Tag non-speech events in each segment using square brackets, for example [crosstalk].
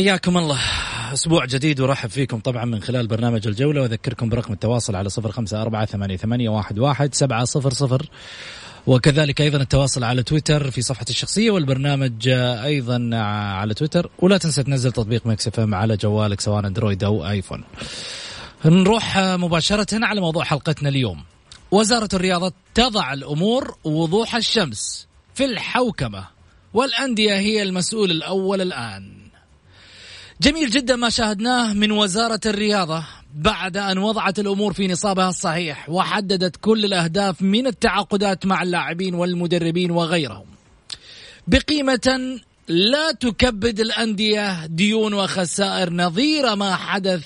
حياكم الله. أسبوع جديد ورحب فيكم طبعا من خلال برنامج الجولة. وأذكركم برقم التواصل على صفر خمسة أربعة ثمانية, ثمانية واحد, واحد سبعة صفر صفر. وكذلك أيضا التواصل على تويتر في صفحة الشخصية والبرنامج أيضا على تويتر. ولا تنسى تنزل تطبيق Mix FM على جوالك سواء أندرويد أو آيفون. نروح مباشرة على موضوع حلقتنا اليوم. وزارة الرياضة تضع الأمور وضوح الشمس في الحوكمة والأندية هي المسؤول الأول الآن. جميل جدا ما شاهدناه من وزارة الرياضة بعد أن وضعت الأمور في نصابها الصحيح وحددت كل الأهداف من التعاقدات مع اللاعبين والمدربين وغيرهم. بقيمة لا تكبد الأندية ديون وخسائر نظير ما حدث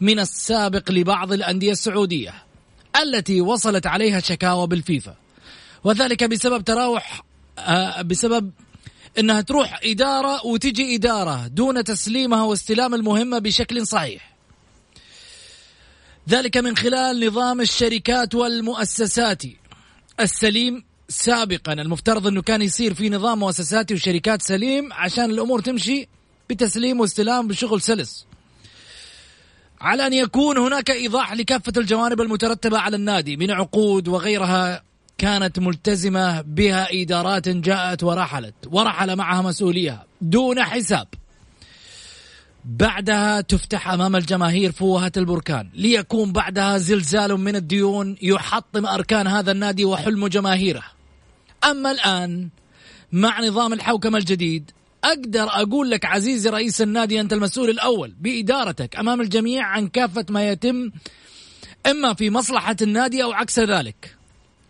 من السابق لبعض الأندية السعودية التي وصلت عليها شكاوى بالفيفا. وذلك بسبب تراوح آه بسبب إنها تروح إدارة وتجي إدارة دون تسليمها واستلام المهمة بشكل صحيح. ذلك من خلال نظام الشركات والمؤسسات السليم سابقا المفترض إنه كان يصير في نظام مؤسساتي وشركات سليم عشان الأمور تمشي بتسليم واستلام بشغل سلس. على أن يكون هناك إيضاح لكافة الجوانب المترتبة على النادي من عقود وغيرها كانت ملتزمة بها إدارات جاءت ورحلت ورحل معها مسؤوليها دون حساب. بعدها تفتح أمام الجماهير فوهة البركان. ليكون بعدها زلزال من الديون يحطم أركان هذا النادي وحلم جماهيره. أما الآن مع نظام الحوكمة الجديد أقدر أقول لك عزيزي رئيس النادي أنت المسؤول الأول بإدارتك أمام الجميع عن كافة ما يتم إما في مصلحة النادي أو عكس ذلك.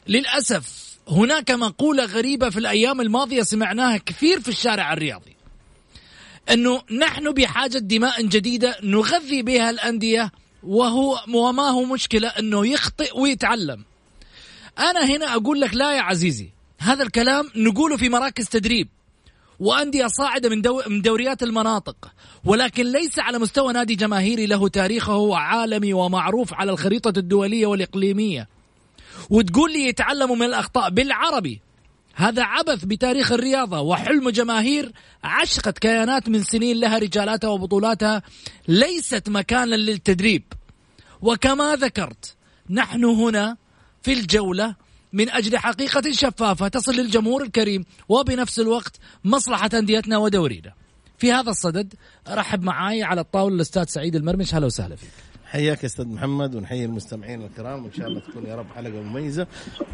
للأسف هناك مقولة غريبة في الأيام الماضية سمعناها كثير في الشارع الرياضي. أنه نحن بحاجة دماء جديدة نغذي بها الأندية وهو وما هو مشكلة أنه يخطئ ويتعلم. أنا هنا أقول لك لا يا عزيزي هذا الكلام نقوله في مراكز تدريب وأندية صاعدة من, دو من دوريات المناطق ولكن ليس على مستوى نادي جماهيري له تاريخه وعالمي ومعروف على الخريطة الدولية والإقليمية. وتقول لي يتعلموا من الأخطاء بالعربي. هذا عبث بتاريخ الرياضة وحلم جماهير عشقت كيانات من سنين لها رجالاتها وبطولاتها. ليست مكانا للتدريب. وكما ذكرت نحن هنا في الجولة من أجل حقيقة شفافة تصل للجمهور الكريم وبنفس الوقت مصلحة أنديتنا ودورينا. في هذا الصدد رحب معاي على الطاولة الأستاذ سعيد المرمش. هلا وسهلا فيك. حياك أستاذ محمد ونحيي المستمعين الكرام وان شاء الله تكون يا رب حلقة مميزة.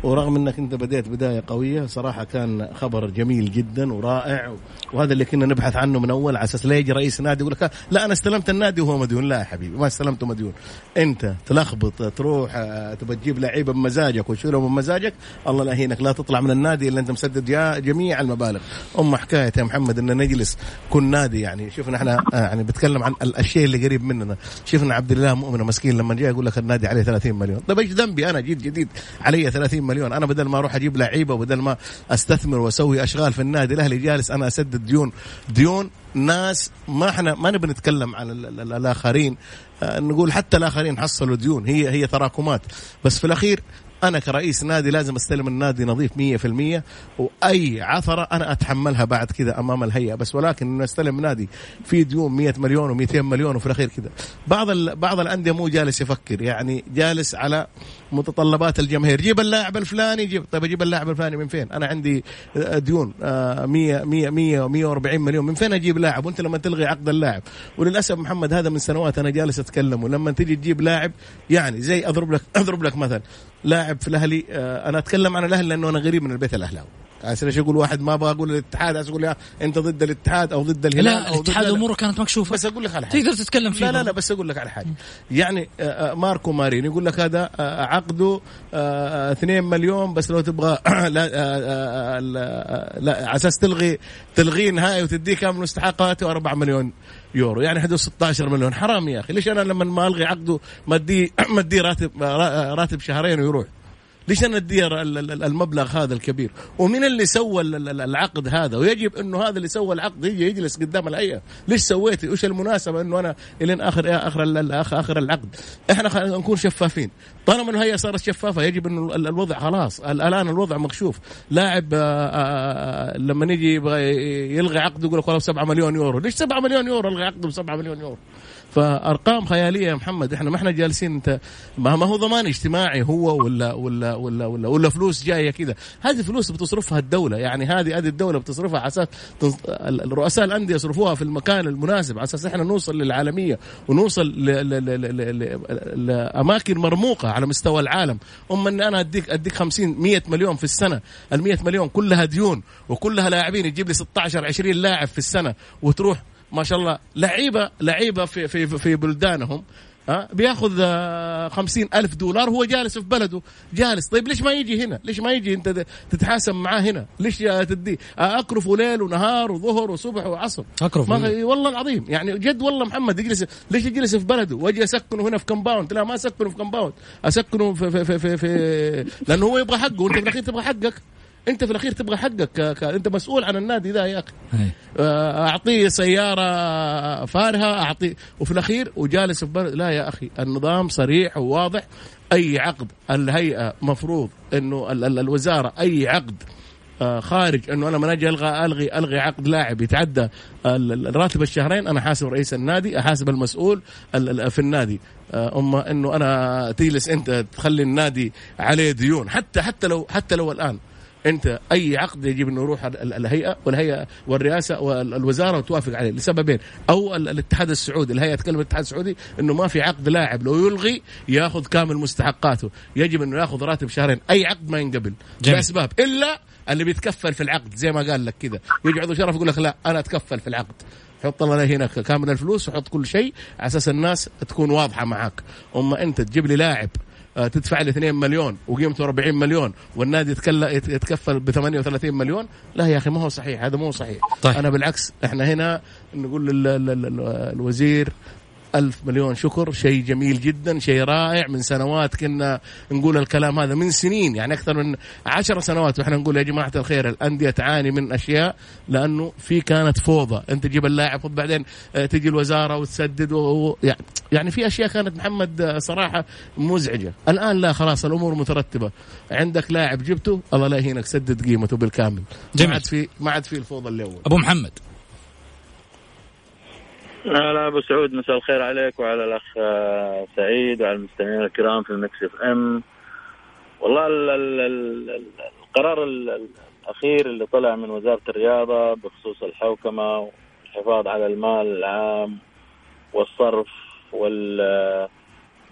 ورغم إنك أنت بديت بداية قوية صراحة كان خبر جميل جدا ورائع وهذا اللي كنا نبحث عنه من أول على أساس لا يجي رئيس نادي يقول لك لا أنا استلمت النادي وهو مديون. لا يا حبيبي ما استلمته مديون. أنت تلخبط تروح تبى تجيب لعيبة بمزاجك وتشيلهم بمزاجك الله لا يهينك لا تطلع من النادي إلا أنت مسدد جميع المبالغ. أم حكاية يا محمد إن نجلس كل نادي يعني شفنا إحنا يعني بتكلم عن الشيء اللي قريب مننا. شفنا عبد الله مؤمن مسكين لما جاء يقول لك النادي عليه 30 مليون. طيب إيش ذنبي أنا؟ جيت جديد علي 30 مليون. أنا بدل ما أروح أجيب لعيبة وبدل ما أستثمر وأسوي أشغال في النادي الأهلي جالس أنا أسدد ديون. ديون ناس ما إحنا ما نبي نتكلم عن الآخرين. نقول حتى الآخرين حصلوا ديون. هي هي تراكمات. بس في الأخير أنا كرئيس نادي لازم أستلم النادي نظيف 100% وأي عثرة أنا أتحملها بعد كذا أمام الهيئة. بس ولكن إنه أستلم نادي في ديون 100 مليون و200 مليون وفي الأخير كذا. بعض ال... بعض الأندية مو جالس يفكر يعني جالس على متطلبات الجماهير. جيب اللاعب الفلاني جيب طيب أجيب اللاعب الفلاني من فين؟ أنا عندي ديون 100 100 100 140 مليون. من فين أجيب لاعب؟ وأنت لما تلغي عقد اللاعب. وللأسف محمد هذا من سنوات أنا جالس أتكلم. ولما تجي تجيب لاعب يعني زي أضرب لك أضرب لك مثل. لاعب في الأهلي آه، أنا أتكلم عن الأهلي لأنه أنا غريب من البيت الأهلاوي. عشان إيش يقول واحد ما أبغى أقول الاتحاد عشان يقول يا أنت ضد الاتحاد أو ضد الهلال لا ضد الاتحاد أموره كانت مكشوفة. بس أقول لك على حاجة. تقدر تتكلم فيه لا لا لا بس أقول لك على حاجة. يعني آه، آه، ماركو مارين يقول لك هذا عقده 2 مليون بس لو تبغى لا, لا, لا على أساس تلغي تلغي نهائي وتديه كامل مستحقاته 4 مليون. يورو. يعني حدود 16 مليون. حرام يا أخي. ليش أنا لما ما ألغي عقده ما اديه [clears throat] راتب راتب شهرين ويروح؟ ليش أنا أدي المبلغ هذا الكبير؟ ومن اللي سوى العقد هذا؟ ويجب إنه هذا اللي سوى العقد يجي يجلس قدام الهيئة. ليش سويت؟ وش المناسبة إنه أنا إلين اخر آخر اخر العقد؟ إحنا نكون شفافين. طالما إنه الهيئة صارت شفافة يجب إنه الوضع خلاص. الآن الوضع مكشوف. لاعب آه، آه، آه، لما نيجي يبغى يلغي عقده يقول لك والله 7 مليون يورو. ليش 7 مليون يورو ألغي عقده ب 7 مليون يورو؟ فأرقام خيالية يا محمد إحنا ما إحنا جالسين أنت ما هو ضمان اجتماعي هو ولا ولا ولا ولا, ولا فلوس جاية كذا. هذه فلوس بتصرفها الدولة يعني هذه هذه الدولة بتصرفها على أساس رؤساء الأندية يصرفوها في المكان المناسب على أساس إحنا نوصل للعالمية ونوصل لأماكن مرموقة على مستوى العالم. اما إني أنا اديك أديك 50 100 مليون في السنة. ال 100 مليون كلها ديون وكلها لاعبين تجيب لي 16 20 لاعب في السنة وتروح ما شاء الله لعيبة لعيبة في في في بلدانهم ها بياخذ آه، خمسين ألف دولار هو جالس في بلده جالس طيب ليش ما يجي هنا؟ ليش ما يجي أنت تتحاسب معاه هنا؟ ليش تدي؟ اكرفه ليل ونهار وظهر وصبح وعصر. أكرف ما والله العظيم يعني جد والله محمد يجلس ليش يجلس في بلده؟ وأجي أسكنه هنا في compound لا ما أسكنه في compound أسكنه في في في, في, في لأنه هو يبغى حقه وأنت في الأخير تبغى حقك. انت في الاخير تبغى حقك ك... ك... انت مسؤول عن النادي ذا يا أخي. آه، اعطيه سيارة فارهة اعطيه. وفي الاخير وجالس في بر... لا يا أخي النظام صريح وواضح. أي عقد الهيئة مفروض إنه ال... ال... الوزارة أي عقد آه، خارج إنه أنا من أجي الغى الغي ألغي عقد لاعب يتعدى الراتب الشهرين أنا حاسب رئيس النادي أحاسب المسؤول في النادي. آه، أما إنه أنا تجلس أنت تخلي النادي عليه ديون. حتى حتى لو حتى لو الآن انت اي عقد يجب انه يروح الهيئة والهيئة والرئاسة والوزارة وتوافق عليه. لسببين. أو الاتحاد السعودي. الهيئة تكلم الاتحاد السعودي إنه ما في عقد لاعب. لو يلغي ياخذ كامل مستحقاته. يجب إنه ياخذ راتب شهرين. أي عقد ما ينقبل. لاسباب إلا اللي بيتكفل في العقد. زي ما قال لك كذا. يجي عضو شرف يقول لك لا أنا أتكفل في العقد. حط لنا هنا كامل الفلوس وحط كل شيء على أساس الناس تكون واضحة معك أما أنت تجيب لي لاعب تدفع لي 2 مليون وقيمته 40 مليون والنادي يتكفل ب 38 مليون لا يا أخي ما هو صحيح هذا مو صحيح طيب. أنا بالعكس إحنا هنا نقول للوزير ألف مليون شكر شيء جميل جدا شيء رائع. من سنوات كنا نقول الكلام هذا من سنين يعني أكثر من عشر سنوات وإحنا نقول يا جماعة الخير الأندية تعاني من أشياء لأنه في كانت فوضى. أنت تجيب اللاعب بعدين آه، تجي الوزارة وتسدد و... يعني في أشياء كانت محمد آه، صراحة مزعجة. الآن لا خلاص الأمور مترتبة. عندك لاعب جبته الله لا يهينك سدد قيمته بالكامل. جميل. ما عاد في ما عاد في الفوضى اللي أول أبو محمد. لا أبو سعود مساء الخير عليك وعلى الأخ آه، سعيد وعلى المستمعين الكرام في ال Mix FM. والله ال ال ال القرار الأخير اللي طلع من وزارة الرياضة بخصوص الحوكمة والحفاظ على المال العام والصرف وال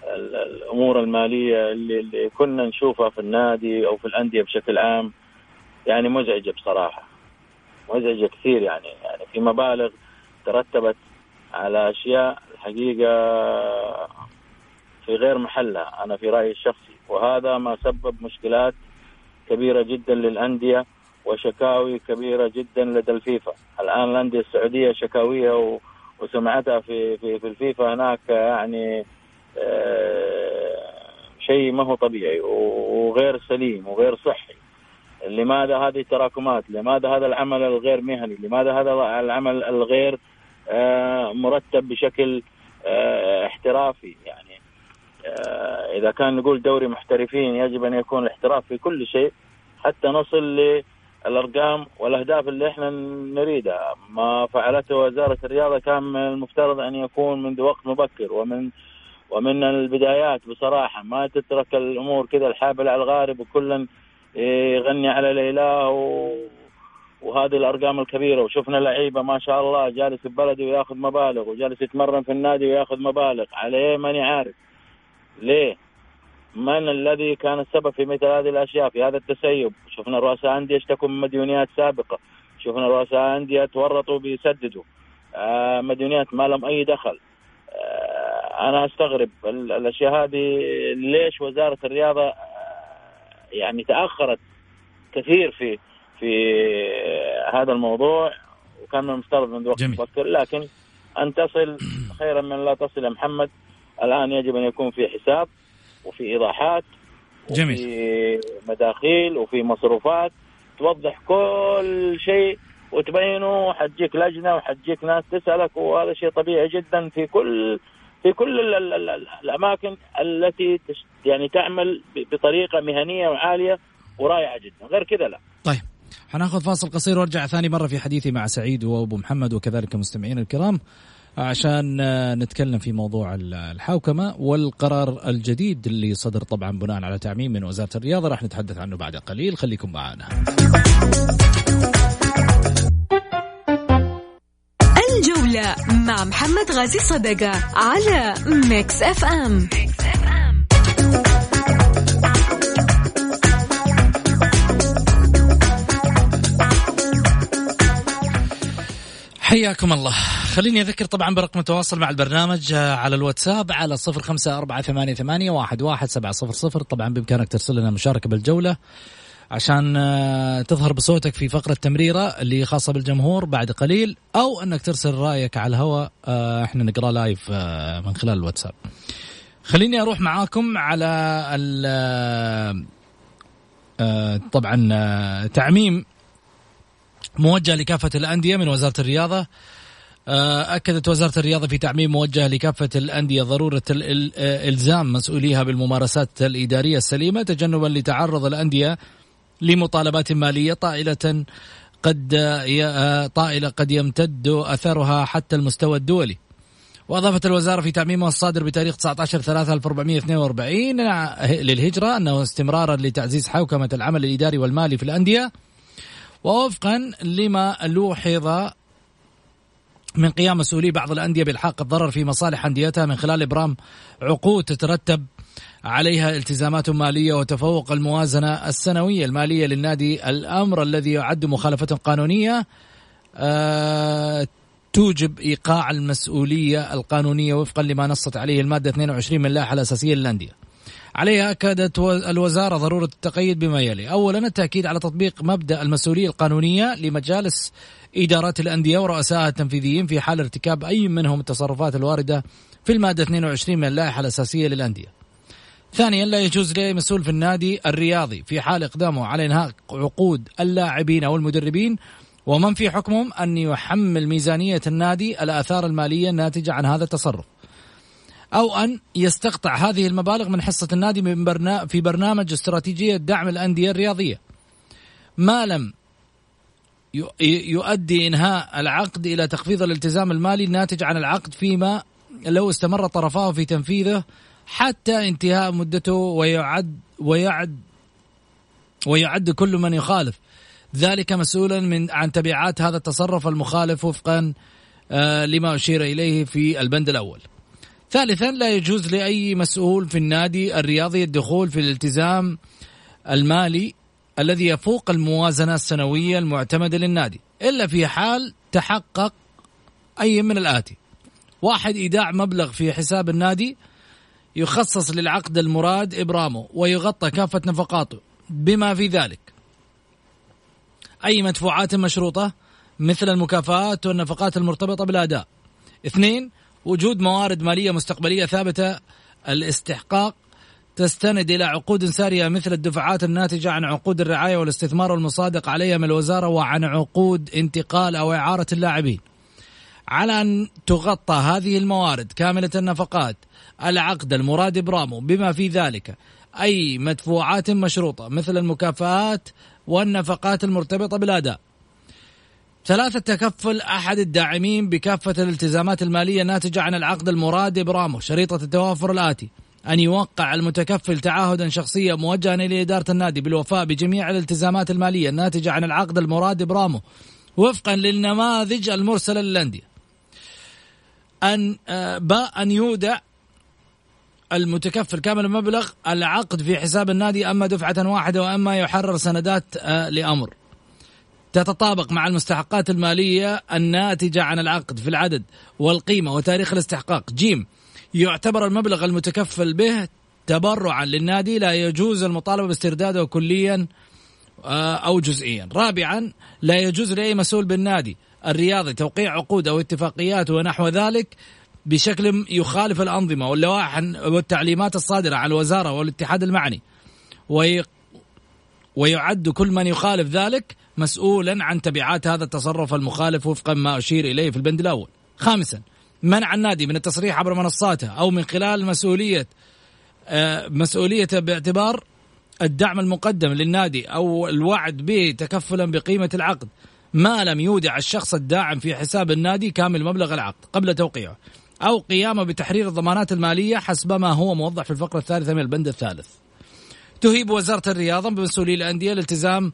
الأمور المالية اللي, اللي كنا نشوفها في النادي أو في الأندية بشكل عام يعني مزعجة بصراحة مزعجة كثير يعني يعني في مبالغ ترتبت على أشياء الحقيقة في غير محلها أنا في رأيي الشخصي. وهذا ما سبب مشكلات كبيرة جدا للأندية وشكاوي كبيرة جدا لدى الفيفا. الآن الأندية السعودية شكاويها وسمعتها في في في الفيفا هناك يعني آه، شيء ما هو طبيعي وغير سليم وغير صحي. لماذا هذه التراكمات؟ لماذا هذا العمل الغير مهني؟ لماذا هذا العمل الغير مرتب بشكل آه، احترافي. يعني آه، إذا كان نقول دوري محترفين يجب أن يكون الاحتراف في كل شيء حتى نصل للأرقام والأهداف اللي إحنا نريدها. ما فعلته وزارة الرياضة كان من المفترض أن يكون منذ وقت مبكر ومن ومن البدايات بصراحة. ما تترك الأمور كذا الحابل على الغارب وكل يغني على و... وهذه الأرقام الكبيرة وشفنا لعيبة ما شاء الله جالس في بلده وياخذ مبالغ وجالس يتمرن في النادي وياخذ مبالغ عليه ماني عارف ليه؟ من الذي كان السبب في مثل هذه الأشياء في هذا التسيب؟ شفنا رؤساء أندية اشتكوا من مديونيات سابقة، شفنا رؤساء أندية تورطوا بيسددوا آه مديونيات ما لهم أي دخل. آه أنا أستغرب الأشياء هذه ليش وزارة الرياضة آه يعني تأخرت كثير في في هذا الموضوع وكان من المفترض من وقت مبكر لكن أن تصل [clears throat] خيرا من لا تصل يا محمد الآن يجب أن يكون في حساب وفي إيضاحات جميل. وفي مداخيل وفي مصروفات. توضح كل شيء وتبينه حتجيك لجنة وحتجيك ناس تسألك وهذا شيء طبيعي جدا في كل في كل ال ال ال الأماكن التي يعني تعمل بطريقة مهنية وعالية ورائعة جدا. غير كذا لا. طيب. حناخذ فاصل قصير وارجع ثاني مرة في حديثي مع سعيد وأبو محمد وكذلك المستمعين الكرام عشان نتكلم في موضوع الحوكمة والقرار الجديد اللي صدر طبعا بناء على تعميم من وزارة الرياضة راح نتحدث عنه بعد قليل خليكم معنا. الجولة مع محمد غازي صدقة على Mix FM. Mix حياكم الله. خليني أذكر طبعا برقم التواصل مع البرنامج آه، على الواتساب على صفر خمسة أربعة ثمانية, ثمانية واحد, واحد سبعة صفر صفر. طبعا بإمكانك ترسل لنا مشاركة بالجولة عشان آه، تظهر بصوتك في فقرة تمريرة اللي خاصة بالجمهور بعد قليل أو أنك ترسل رأيك على الهواء آه، إحنا نقرأ لايف من خلال الواتساب. خليني أروح معاكم على طبعا تعميم موجه لكافة الأندية من وزارة الرياضة. آه، أكدت وزارة الرياضة في تعميم موجه لكافة الأندية ضرورة إلزام مسؤوليها بالممارسات الإدارية السليمة تجنبا لتعرض الأندية لمطالبات مالية طائلة قد آه، طائلة قد يمتد أثرها حتى المستوى الدولي. وأضافت الوزارة في تعميمها الصادر بتاريخ 19 3 1442 للهجرة أنه استمرارا لتعزيز حوكمة العمل الإداري والمالي في الأندية. ووفقا لما لوحظ من قيام مسؤولي بعض الأندية بإلحاق الضرر في مصالح أنديتها من خلال إبرام عقود تترتب عليها التزامات مالية وتفوق الموازنة السنوية المالية للنادي الأمر الذي يعد مخالفة قانونية. آه توجب إيقاع المسؤولية القانونية وفقا لما نصت عليه المادة 22 من اللائحة الأساسية للأندية. عليها أكدت الوزارة ضرورة التقيد بما يلي. أولا التأكيد على تطبيق مبدأ المسؤولية القانونية لمجالس إدارات الأندية ورؤسائها التنفيذيين في حال ارتكاب أي منهم التصرفات الواردة في المادة 22 من اللائحة الأساسية للأندية. ثانيا لا يجوز لأي مسؤول في النادي الرياضي في حال إقدامه على إنهاء عقود اللاعبين أو المدربين ومن في حكمهم أن يحمل ميزانية النادي الآثار المالية الناتجة عن هذا التصرف. أو أن يستقطع هذه المبالغ من حصة النادي من في برنامج استراتيجية دعم الأندية الرياضية. ما لم يؤدي إنهاء العقد إلى تخفيض الالتزام المالي الناتج عن العقد فيما لو استمر طرفاه في تنفيذه حتى انتهاء مدته ويعد ويعد ويعد كل من يخالف. ذلك مسؤولا من عن تبعات هذا التصرف المخالف وفقا آه، لما أشير إليه في البند الأول. ثالثا لا يجوز لأي مسؤول في النادي الرياضي الدخول في الالتزام المالي الذي يفوق الموازنة السنوية المعتمدة للنادي. إلا في حال تحقق أي من الآتي. واحد إيداع مبلغ في حساب النادي يخصص للعقد المراد إبرامه ويغطى كافة نفقاته. بما في ذلك أي مدفوعات مشروطة مثل المكافآت والنفقات المرتبطة بالأداء. اثنين وجود موارد مالية مستقبلية ثابتة الاستحقاق تستند إلى عقود سارية مثل الدفعات الناتجة عن عقود الرعاية والاستثمار والمصادق عليها من الوزارة وعن عقود انتقال أو إعارة اللاعبين. على أن تغطى هذه الموارد كاملة النفقات العقد المراد برامو بما في ذلك أي مدفوعات مشروطة مثل المكافآت والنفقات المرتبطة بالأداء ثلاثة تكفل أحد الداعمين بكافة الالتزامات المالية الناتجة عن العقد المراد برامو شريطة التوافر الآتي. أن يوقع المتكفل تعهدا شخصيا موجها إلى إدارة النادي بالوفاء بجميع الالتزامات المالية الناتجة عن العقد المراد برامو وفقا للنماذج المرسلة للأندية. أن آه، باء أن يودع المتكفل كامل المبلغ العقد في حساب النادي أما دفعة واحدة وأما يحرر سندات آه، لأمر. تتطابق مع المستحقات المالية الناتجة عن العقد في العدد والقيمة وتاريخ الاستحقاق. جيم يعتبر المبلغ المتكفل به تبرعا للنادي لا يجوز المطالبة باسترداده كليا آه، أو جزئيا. رابعا لا يجوز لأي مسؤول بالنادي الرياضي توقيع عقود أو اتفاقيات ونحو ذلك بشكل يخالف الأنظمة واللوائح والتعليمات الصادرة عن الوزارة والاتحاد المعني. ويعد كل من يخالف ذلك مسؤولا عن تبعات هذا التصرف المخالف وفقا ما أشير إليه في البند الأول. خامسا منع النادي من التصريح عبر منصاته أو من خلال مسؤولية آه، مسؤوليته باعتبار الدعم المقدم للنادي أو الوعد به تكفلا بقيمة العقد. ما لم يودع الشخص الداعم في حساب النادي كامل مبلغ العقد قبل توقيعه أو قيامه بتحرير الضمانات المالية حسب ما هو موضح في الفقرة الثالثة من البند الثالث. تهيب وزارة الرياضة بمسؤولي الأندية الالتزام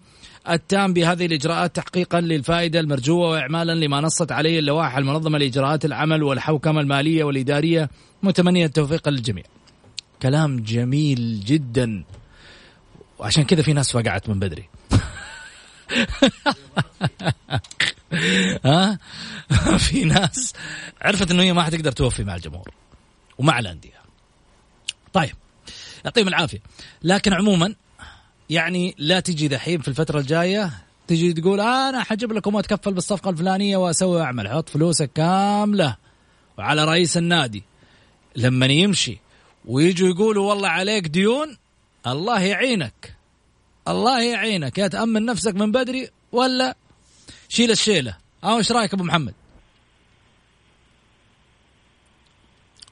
التام بهذه الإجراءات تحقيقا للفائدة المرجوة وإعمالا لما نصت عليه اللوائح المنظمة لإجراءات العمل والحوكمة المالية والإدارية. متمنية التوفيق للجميع. كلام جميل جدا. وعشان كذا في ناس وقعت من بدري. [laughs] ها؟ [laughs] في ناس عرفت إنه هي ما حتقدر توفي مع الجمهور ومع الأندية. طيب. يعطيهم العافية. لكن عموما يعني لا تجي دحين في الفترة الجاية تجي تقول أنا حجيب لكم وأتكفل بالصفقة الفلانية وأسوي أعمل حط فلوسك كاملة وعلى رئيس النادي. لما يمشي ويجوا يقولوا والله عليك ديون الله يعينك الله يعينك يا تأمن نفسك من بدري ولا شيل الشيلة؟ أو إيش رأيك أبو محمد؟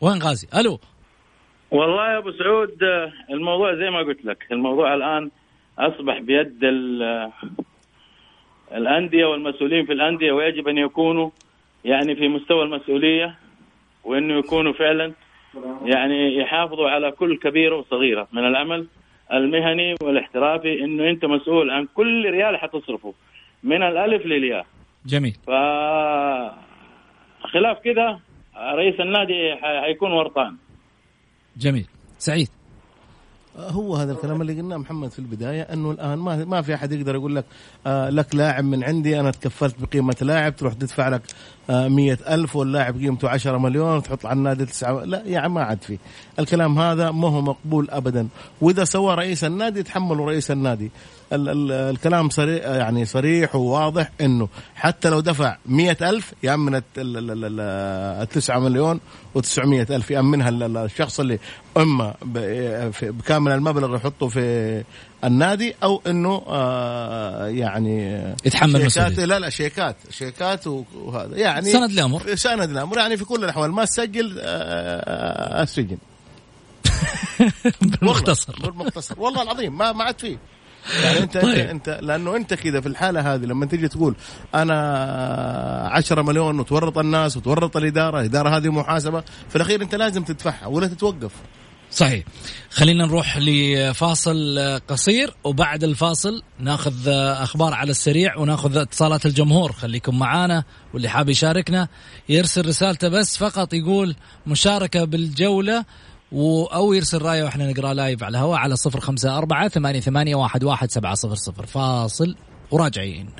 وين غازي؟ ألو. والله يا أبو سعود الموضوع زي ما قلت لك الموضوع الآن أصبح بيد الأندية والمسؤولين في الأندية ويجب أن يكونوا يعني في مستوى المسؤولية وأنه يكونوا فعلا يعني يحافظوا على كل كبيرة وصغيرة من العمل المهني والاحترافي إنه أنت مسؤول عن كل ريال حتصرفه من الألف للياء. جميل. ف خلاف كذا رئيس النادي حيكون ورطان. جميل. سعيد. هو هذا الكلام اللي قلناه محمد في البداية إنه الآن ما ما في أحد يقدر يقول لك آه لك لاعب من عندي أنا تكفلت بقيمة لاعب تروح تدفع لك آه مية ألف واللاعب قيمته 10 مليون تحط على النادي تسعة لا يعني ما عاد فيه الكلام هذا ما هو مقبول ابدا. وإذا سوى رئيس النادي يتحمله رئيس النادي. ال ال الكلام صريح يعني صريح وواضح إنه حتى لو دفع مية ألف يأمن التسعة مليون وتسعمية ألف يأمنها الشخص اللي إما بكامل المبلغ يحطه في النادي أو أنه آه يعني يتحمل مسؤولية. لا لا شيكات شيكات وهذا. يعني سند الأمر سند الأمر يعني في كل الأحوال ما تسجل آه السجن [laughs] بالمختصر. بالمختصر. والله العظيم ما ما عاد فيه. يعني انت طيب. انت لأنه انت كذا في الحالة هذه لما تيجي تقول أنا 10 مليون وتورط الناس وتورط الإدارة، الإدارة هذه محاسبة، في الأخير انت لازم تدفعها ولا تتوقف. صحيح خلينا نروح لفاصل قصير وبعد الفاصل ناخذ أخبار على السريع وناخذ اتصالات الجمهور خليكم معانا واللي حاب يشاركنا يرسل رسالته بس فقط يقول مشاركة بالجولة أو يرسل رأيه وإحنا نقرأ لايف على الهواء على صفر خمسة أربعة ثمانية, ثمانية واحد, واحد سبعة صفر صفر. فاصل وراجعين.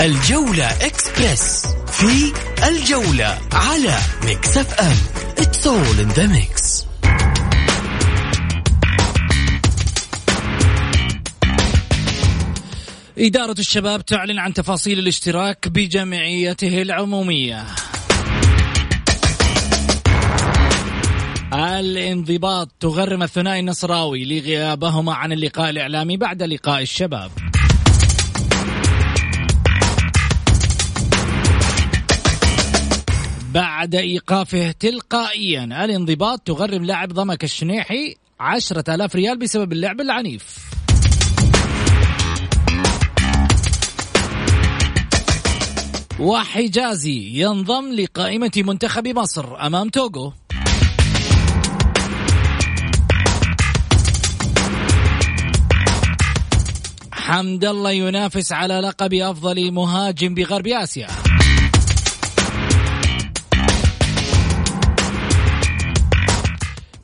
الجولة إكسبرس في الجولة على Mix FM It's all in the mix. إدارة الشباب تعلن عن تفاصيل الاشتراك بجمعيته العمومية. الانضباط تغرم الثنائي النصراوي لغيابهما عن اللقاء الإعلامي بعد لقاء الشباب. بعد إيقافه تلقائيا الانضباط تغرم لاعب ضمك الشنيحي عشرة آلاف ريال بسبب اللعب العنيف. وحجازي ينضم لقائمة منتخب مصر أمام توغو. حمد الله ينافس على لقب أفضل مهاجم بغرب آسيا.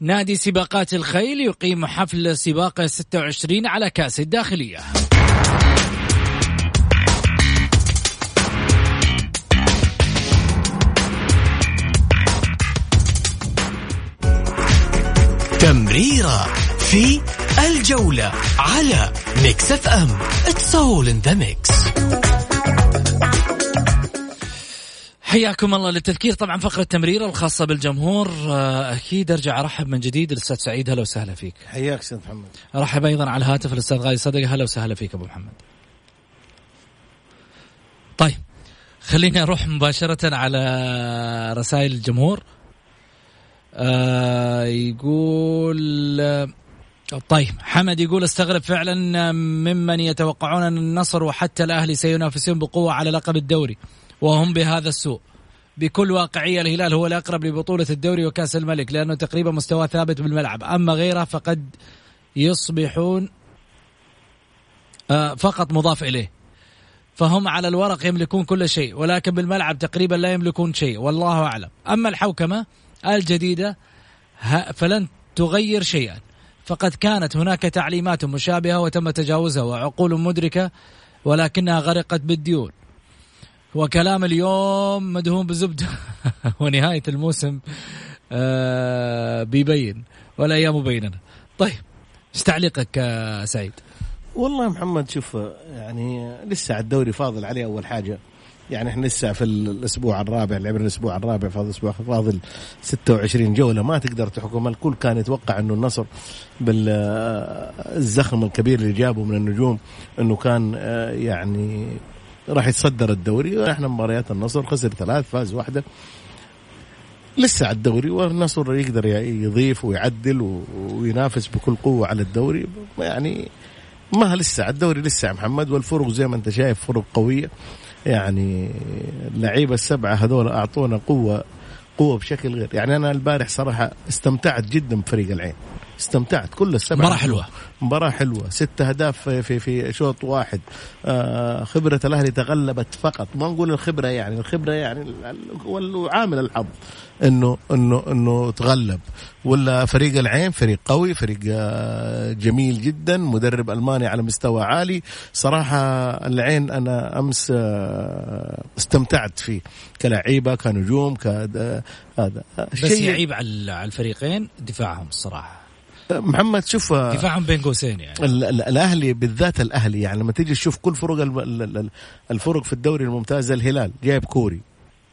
نادي سباقات الخيل يقيم حفل سباق 26 على كأس الداخلية. تمريرة في الجولة على ميكس اف ام اتس اول ان ذا ميكس حياكم الله للتذكير. طبعا فقرة تمريرة الخاصة بالجمهور. آه، أكيد أرجع أرحب من جديد. الأستاذ سعيد هلا وسهلا فيك. حياك أستاذ محمد. أرحب أيضا على الهاتف الأستاذ غالي صدقة هلا وسهلا فيك أبو محمد. طيب خليني أروح مباشرة على رسائل الجمهور. آه يقول آه، طيب حمد يقول استغرب فعلا ممن يتوقعون أن النصر وحتى الأهلي سينافسون بقوة على لقب الدوري وهم بهذا السوء. بكل واقعيه الهلال هو الأقرب لبطولة الدوري وكأس الملك لأنه تقريبا مستواه ثابت بالملعب. أما غيره فقد يصبحون آه، فقط مضاف إليه. فهم على الورق يملكون كل شيء ولكن بالملعب تقريبا لا يملكون شيء والله أعلم. أما الحوكمة الجديدة ه- فلن تغير شيئا. فقد كانت هناك تعليمات مشابهة وتم تجاوزها وعقول مدركة ولكنها غرقت بالديون. وكلام اليوم مدهون بزبدة. [laughs] ونهاية الموسم آه بيبين والأيام بيننا طيب إيش تعليقك يا سعيد؟ والله محمد شوف يعني لسه الدوري فاضل عليه أول حاجة. يعني إحنا لسه في الأسبوع الرابع لعبنا الأسبوع الرابع فاضل أسبوع فاضل 26 جولة. ما تقدر تحكم. الكل كان يتوقع إنه النصر بالزخم الكبير اللي جابه من النجوم إنه كان آه، يعني راح يتصدر الدوري. إحنا مباريات النصر خسر ثلاث فاز واحدة. لسه على الدوري والنصر يقدر يضيف ويعدل وينافس بكل قوة على الدوري. يعني ما لسه على الدوري لسه يا محمد. والفرق زي ما أنت شايف فرق قوية. يعني اللعيبه السبعة هذول أعطونا قوة قوة بشكل غير. يعني أنا البارح صراحة استمتعت جدا بفريق العين. استمتعت كل السبعه مباراة حلوة. مباراة حلوة. ست أهداف في في, في شوط واحد. آه خبرة الأهلي تغلبت فقط. ما نقول الخبرة يعني. الخبرة يعني هو عامل الحظ انه انه إنه تغلب. ولا فريق العين؟ فريق قوي فريق آه، جميل جدا. مدرب ألماني على مستوى عالي. صراحة العين أنا أمس آه، استمتعت فيه. كلعيبه كنجوم ك آه، هذا. بس يعيب على على الفريقين دفاعهم الصراحة. محمد شوف آه، دفاعهم بين قوسين يعني. ال- ال- الأهلي بالذات الأهلي يعني لما تيجي تشوف كل فرق الم- ال- ال- الفرق في الدوري الممتاز الهلال جايب كوري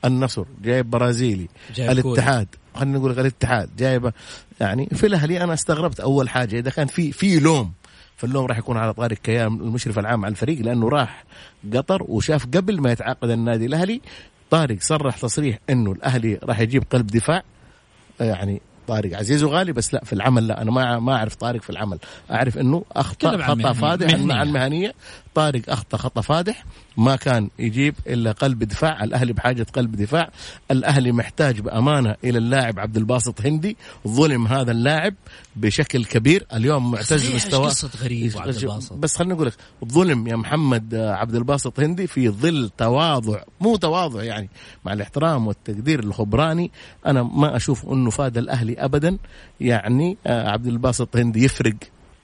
النصر جايب برازيلي جايب الاتحاد خلينا نقول الاتحاد جايبه يعني في الأهلي أنا استغربت أول حاجة إذا كان في في لوم فاللوم راح يكون على طارق كيام المشرف العام على الفريق لأنه راح قطر وشاف قبل ما يتعاقد النادي الأهلي طارق صرح تصريح إنه الأهلي راح يجيب قلب دفاع يعني طارق. عزيز وغالي بس لا في العمل لا. أنا ما ما أعرف طارق في العمل. أعرف إنه أخطأ خطأ. فادح عن مهنية. عن مهنيه طارق أخطأ خطأ فادح. ما كان يجيب إلا قلب دفاع الأهلي بحاجة قلب دفاع. الأهلي محتاج بأمانة إلى اللاعب عبد الباسط هندي. ظلم هذا اللاعب بشكل كبير. اليوم معتز مستواه. قصة غريب وعبد الباسط؟ بس خليني أقول لك ظلم يا محمد آه، عبد الباسط هندي في ظل تواضع مو تواضع يعني مع الاحترام والتقدير الخبراني. أنا ما أشوف إنه فاد الأهلي ابدا. يعني آه، عبد الباسط هندي يفرق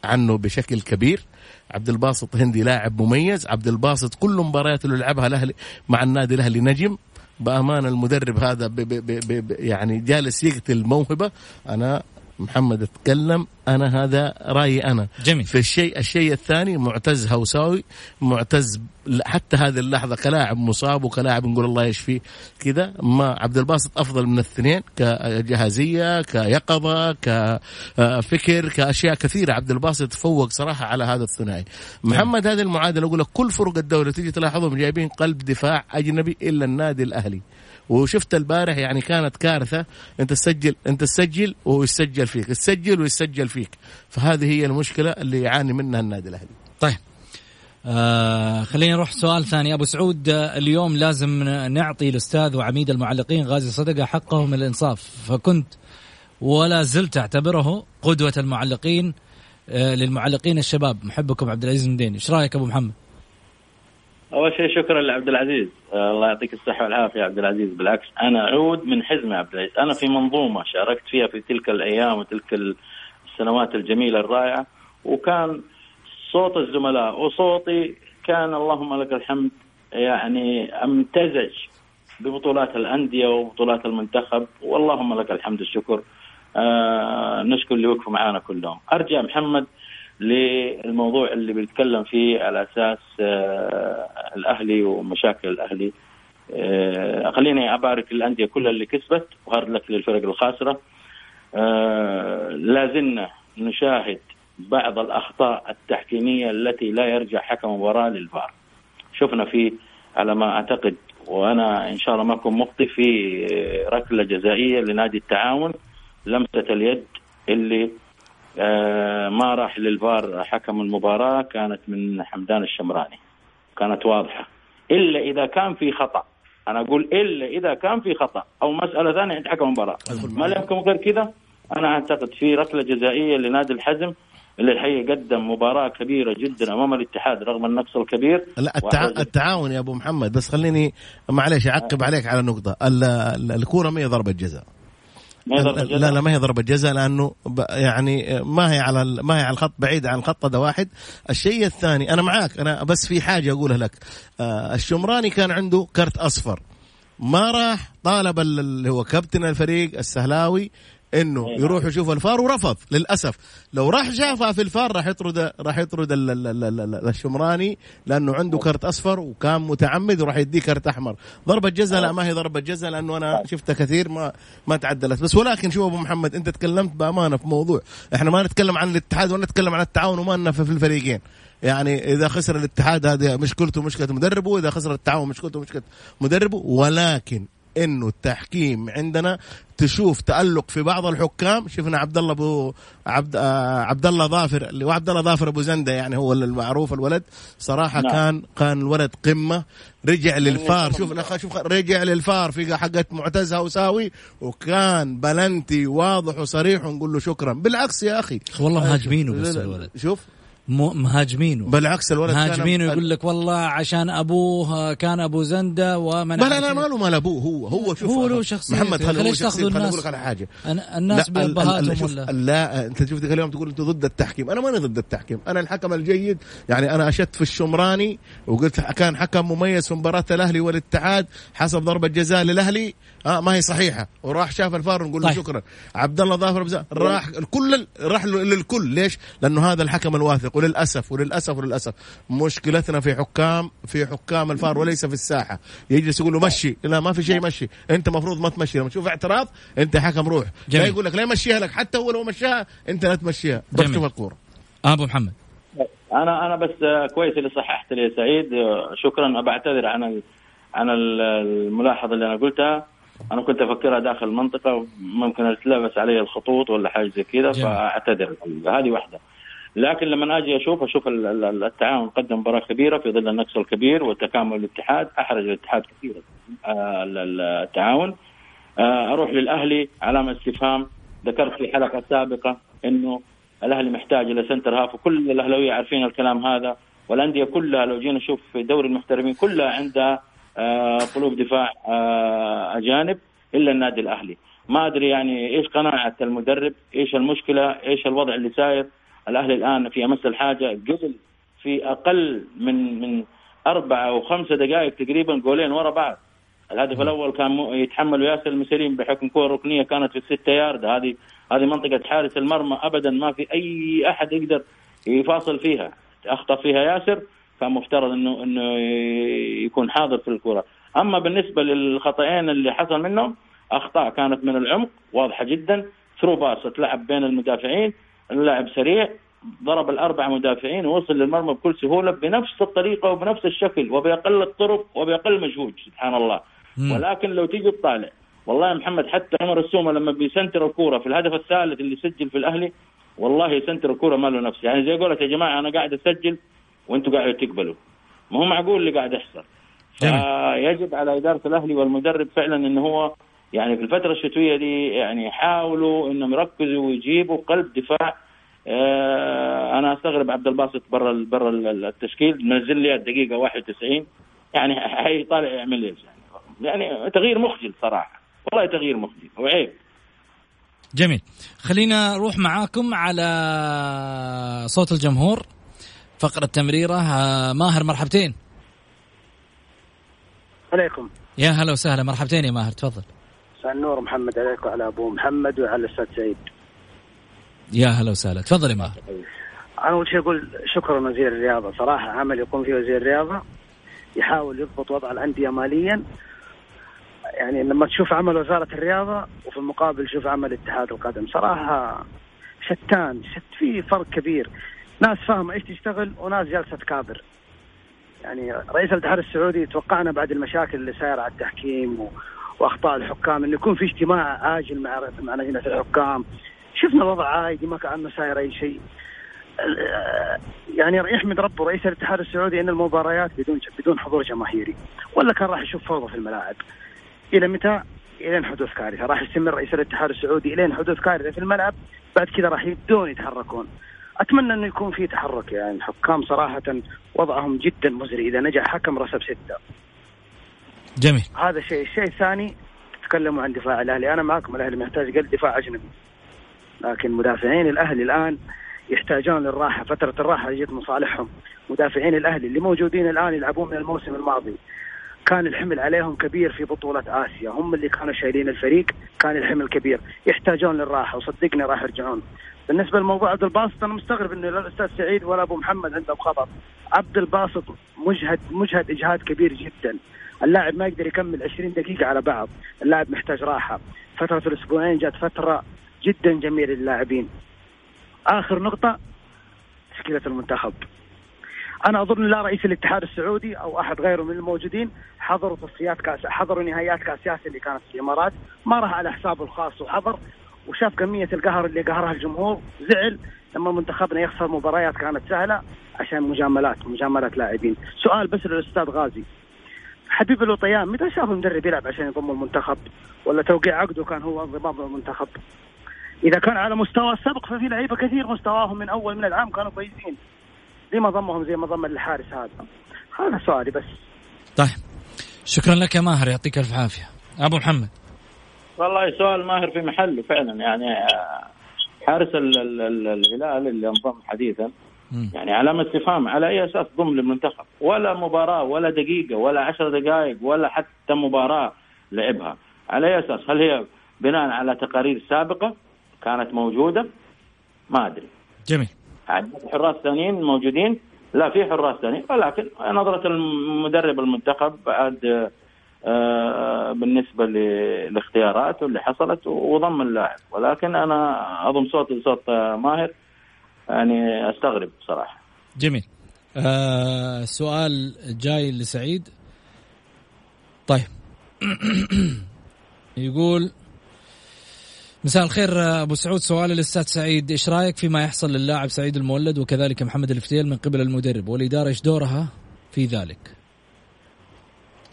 عنه بشكل كبير. عبد الباسط هندي لاعب مميز. عبد الباسط كل مبارياته اللي لعبها الأهلي مع النادي الأهلي نجم. بامانه المدرب هذا ب ب ب ب ب يعني جالس يقتل موهبة. أنا محمد اتكلم أنا هذا رأيي أنا. جميل. في الشيء الشيء الثاني معتز هوساوي معتز حتى هذه اللحظة كلاعب مصاب وكلاعب نقول الله يشفيه كذا ما عبد الباسط أفضل من الاثنين كجهازية كيقظة كفكر كأشياء كثيرة. عبد الباسط تفوق صراحة على هذا الثنائي. محمد هذه المعادلة أقول لك كل فرق الدوري تيجي تلاحظهم جايبين قلب دفاع أجنبي إلا النادي الأهلي. وشفت البارح يعني كانت كارثة. أنت تسجل أنت تسجل وهو يسجل فيك. تسجل ويسجل فيك. فهذه هي المشكلة اللي يعاني منها النادي الأهلي. طيب. آه خلينا نروح سؤال ثاني. أبو سعود آه، اليوم لازم نعطي الأستاذ وعميد المعلقين غازي صدقة حقه من الإنصاف. فكنت ولا زلت أعتبره قدوة المعلقين آه للمعلقين الشباب. محبكم عبد العزيز المديني. إيش رأيك أبو محمد؟ أول شيء شكرا لعبد العزيز. آه الله يعطيك الصحة والعافية يا عبد العزيز. بالعكس أنا عود من حزمي عبد العزيز. أنا في منظومة شاركت فيها في تلك الأيام وتلك السنوات الجميلة الرائعة وكان صوت الزملاء وصوتي كان اللهم لك الحمد يعني أمتزج ببطولات الأندية وبطولات المنتخب. واللهم لك الحمد الشكر. آه نشكر اللي وقفوا معنا كلهم. أرجع محمد للموضوع اللي بنتكلم فيه على أساس آه الأهلي ومشاكل الأهلي. آه خليني أبارك الأندية كلها اللي كسبت وهارد لك للفرق الخاسرة. آه لا زلنا نشاهد بعض الأخطاء التحكيمية التي لا يرجع حكم مباراه للفار. شفنا في على ما أعتقد وأنا إن شاء الله ما أكون مخطئ في ركلة جزائية لنادي التعاون لمسة اليد اللي آه، ما راح للفار حكم المباراة كانت من حمدان الشمراني. كانت واضحة. إلا إذا كان في خطأ. أنا أقول إلا إذا كان في خطأ أو مسألة ثانية عند حكم المباراه ما لكم غير كذا؟ أنا أعتقد في ركلة جزائية لنادي الحزم اللي الحقيقة قدم مباراة كبيرة جدا أمام الاتحاد رغم النقص الكبير. لا التع... التعاون يا أبو محمد بس خليني معلش اعقب عليك على نقطه الكورة ما هي ضربة جزاء. ما هي ضربة جزاء؟ لا لا ما هي ضربة جزاء لأنه يعني ما هي على ما هي على الخط بعيد عن الخط هذا واحد. الشيء الثاني أنا معاك أنا بس في حاجة أقولها لك. آه الشمراني كان عنده كرت أصفر. ما راح طالب اللي هو كابتن الفريق السهلاوي إنه نعم. يروح يشوف الفار ورفض للأسف. لو راح شافها في الفار راح يطرد راح يطرد ال- ال- ال- ال- الشمراني لأنه عنده كرت أصفر وكان متعمد وراح يديه كرت أحمر. ضربة جزاء لا ما هي ضربة جزاء لأنه أنا شفتها كثير ما ما تعدلت. بس ولكن شوف أبو محمد أنت تكلمت بأمانة في موضوع. إحنا ما نتكلم عن الاتحاد ولا نتكلم عن التعاون وما لنا في في الفريقين. يعني إذا خسر الاتحاد هذه مشكلته مشكلة مدربه واذا خسر التعاون مشكلته مشكلة مدربه. ولكن إنه التحكيم عندنا تشوف تألق في بعض الحكام. شفنا عبد الله أبو عبد آه عبد الله ظافر اللي هو عبد الله ظافر أبو زندة يعني هو المعروف الولد. صراحة نعم. كان كان الولد قمة. رجع للفار. شوف شوف رجع للفار في حقت معتز هوساوي وكان بلنتي واضح وصريح ونقول له شكرا. بالعكس يا أخي. والله مهاجمينه بس لا- لا- الولد. شوف مهاجمينه بالعكس الولد كان- مهاجمينه يقول لك والله عشان أبوه كان أبو زنده ومن لا لا ما له مال أبوه هو هو شوف هو له شخصية. محمد أقول تاخذوا شخصية، خليني؟ أقول لك على حاجة. أنا الناس بابهاتهم ولا؟ لا أنت شفت اليوم تقول أنت ضد التحكيم. أنا ماني ضد التحكيم. أنا الحكم الجيد يعني أنا اشدت في الشمراني وقلت كان حكم مميز في مباراة الأهلي والاتحاد حسب ضربة جزاء للأهلي آه ما هي صحيحة. وراح شاف الفار نقول له طيب. شكرا. عبد الله ظافر راح الكل راح للكل. ليش؟ لأنه هذا الحكم الواثق. وللأسف وللأسف وللأسف. مشكلتنا في حكام في حكام الفار وليس في الساحة. يجلس يقول له مشي. لا ما في شيء مشي. أنت مفروض ما تمشي. لما تشوف اعتراض أنت حكم روح. جميل. لا يقول لك لا يمشيها لك. حتى هو لو مشاها أنت لا تمشيها. بس جميل. شوف الكورة. أبو محمد. أنا أنا بس كويس اللي صححت لي يا سعيد. شكرا. بعتذر عن عن ال- الملاحظة اللي أنا قلتها. أنا كنت أفكرها داخل المنطقة ممكن تلبس علي الخطوط ولا حاجة زي كذا. فأعتذر. هذه واحدة. لكن لما أجي أشوف أشوف ال- ال- التعاون قدم مباراه كبيرة في ظل النقص الكبير وتكامل الاتحاد احرج الاتحاد كثيرا. آه، ال- ال- التعاون. آه، أروح للأهلي علامه استفهام. ذكرت في حلقة سابقة إنه الأهلي محتاج إلى centre half وكل الأهلاوية عارفين الكلام هذا والأندية كلها لو جينا نشوف في دوري المحترفين كلها عندها قلوب دفاع آه، أجانب إلا النادي الأهلي. ما أدري يعني إيش قناعة المدرب إيش المشكلة إيش الوضع اللي ساير الأهلي الآن في أمس الحاجة قبل في أقل من من أربع أو خمسة دقائق تقريبا جولين ورا بعض. الهدف الأول كان يتحمله ياسر المسلم بحكم كره ركنية كانت في الستة يارد. هذه هذه منطقة حارس المرمى ابدا ما في أي أحد يقدر يفاصل فيها. أخطأ فيها ياسر. كان مفترض انه إنه يكون حاضر في الكره أما بالنسبة للخطأين اللي حصل منهم أخطاء كانت من العمق واضحة جدا. through pass اتلعب بين المدافعين اللاعب سريع ضرب الأربع مدافعين ووصل للمرمى بكل سهولة بنفس الطريقة وبنفس الشكل وبأقل الطرق وبأقل مجهود سبحان الله. مم. ولكن لو تيجي تطالع والله يا محمد حتى عمر السومة لما بيسنتر الكورة في الهدف الثالث اللي سجل في الأهلي والله يسنتر الكورة ما له نفس. يعني زي قولت يا جماعة أنا قاعد أسجل وأنتم قاعدين تقبلوا. ما هو معقول اللي قاعد يحصل. فيجب على إدارة الأهلي والمدرب فعلا إن هو يعني في الفترة الشتوية دي يعني يحاولوا إنهم يركزوا ويجيبوا قلب دفاع. آه أنا أستغرب عبد الباسط برا برا التشكيل منزل لي الدقيقة 91 يعني حيطالع يعمل إيش يعني يعني تغيير مخجل صراحة. والله تغيير مخجل. وعيب. جميل. خلينا نروح معاكم على صوت الجمهور. فقرة تمريرة آه، ماهر مرحبتين. عليكم. يا هلا وسهلا مرحبتين يا ماهر تفضل. مساء النور محمد عليك وعلى أبو محمد وعلى الأستاذ سعيد. يا هلا وسهلا تفضل يا ماهر. أنا أول شيء أقول شكرا وزير الرياضة. صراحة عمل يقوم فيه وزير الرياضة يحاول يضبط وضع الأندية ماليا. يعني لما تشوف عمل وزارة الرياضة وفي المقابل شوف عمل اتحاد القدم. صراحة شتان شت في فرق كبير. ناس فاهمه إيش تشتغل وناس جالسه تكابر يعني رئيس الاتحاد السعودي توقعنا بعد المشاكل اللي صايرة على التحكيم و... وأخطاء الحكام إنه يكون في اجتماع عاجل مع مع لجنة الحكام. شفنا الوضع عادي ما كان صاير أي شيء. يعني يحمد ربه رئيس الاتحاد السعودي إن المباريات بدون بدون حضور جماهيري. ولا كان راح يشوف فوضى في الملاعب. إلى متى؟ الين حدوث كارثة. راح يستمر رئيس الاتحاد السعودي الين حدوث كارثة في الملعب. بعد كذا راح يبدون يتحركون. أتمنى انه يكون في تحرك يعني. الحكام صراحة وضعهم جدا مزري. إذا نجح حكم رسب ستة. جميل. هذا شيء. الشيء الثاني تتكلموا عن دفاع الأهلي. أنا معكم. الأهلي محتاج قلب دفاع أجنبي. لكن مدافعين الأهلي الآن يحتاجون للراحة. فترة الراحة جت من صالحهم مدافعين الأهلي اللي موجودين الآن يلعبون من الموسم الماضي. كان الحمل عليهم كبير في بطولة آسيا. هم اللي كانوا شايلين الفريق كان الحمل كبير. يحتاجون للراحة وصدقني راح يرجعون. بالنسبة لموضوع عبد الباسط أنا مستغرب إنه لا الأستاذ سعيد ولا أبو محمد عندهم خبر. عبد الباسط مجهد مجهد إجهاد كبير جدا. اللاعب ما يقدر يكمل 20 دقيقة على بعض. اللاعب محتاج راحة. فترة الأسبوعين جات فترة جدا جميلة للاعبين. آخر نقطة تشكيلة المنتخب. أنا أظن لا رئيس الاتحاد السعودي أو أحد غيره من الموجودين حضروا تصفيات كاس حضروا نهائيات كأس اسيا اللي كانت في الإمارات. ما راح على حسابه الخاص وحضر. وشاف كمية القهر اللي قهرها الجمهور. زعل لما منتخبنا يخسر مباريات كانت سهلة عشان مجاملات مجاملات لاعبين. سؤال بس للأستاذ غازي. حبيب الوطيان متى شاف المدرب يلعب عشان يضم المنتخب؟ ولا توقيع عقده كان هو انضمام للمنتخب إذا كان على مستوى السبق ففي لعيبة كثير مستواهم من أول من العام كانوا كويسين ليه ما ضمهم زي ما ضم الحارس هذا. هذا سؤالي بس. طيب. شكرا لك يا ماهر يعطيك ألف عافية. أبو محمد. والله سؤال ماهر في محله فعلا يعني آه، حارس ال- ال- ال- الهلال اللي انضم حديثا مم. يعني علامة استفهام على أي أساس ضم للمنتخب؟ ولا مباراة ولا دقيقة ولا عشر دقائق ولا حتى مباراة لعبها. على أي أساس؟ هل هي بناء على تقارير سابقة كانت موجودة؟ ما أدري. جميل. حراس ثانيين موجودين. لا في حراس ثانيين. ولكن نظرة المدرب المنتخب بعد آه، بالنسبة للاختيارات واللي حصلت وضم اللاعب. ولكن أنا أضم صوت لصوت آه، ماهر. يعني أستغرب صراحة. جميل. آه سؤال جاي لسعيد. طيب. [clears throat] يقول مساء الخير أبو سعود. سؤال للأستاذ سعيد. إيش رأيك فيما يحصل للاعب سعيد المولد وكذلك محمد الفتيل من قبل المدرب؟ والإدارة إيش دورها في ذلك؟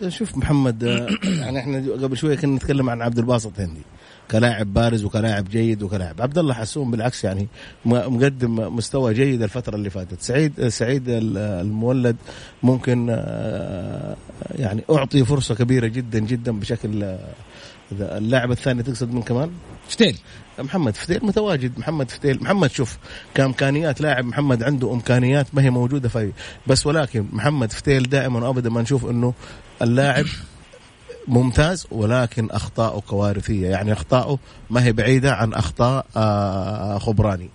شوف محمد آه، [clears throat] يعني إحنا قبل شوية كنا نتكلم عن عبد الباسط هندي كلاعب بارز وكلاعب جيد وكلاعب. عبد الله حسون بالعكس يعني مقدم مستوى جيد الفترة اللي فاتت. سعيد آه، سعيد ال- المولد ممكن آه، يعني أعطي فرصة كبيرة جدا جدا بشكل آه، اللاعب الثاني تقصد من كمان؟ فتيل. محمد فتيل متواجد. محمد فتيل. محمد شوف كإمكانيات لاعب محمد عنده إمكانيات ما هي موجودة في بس ولكن محمد فتيل دائما وابدا ما نشوف إنه اللاعب ممتاز ولكن أخطاؤه كوارثية. يعني أخطاؤه ما هي بعيدة عن أخطاء آه، خبراني.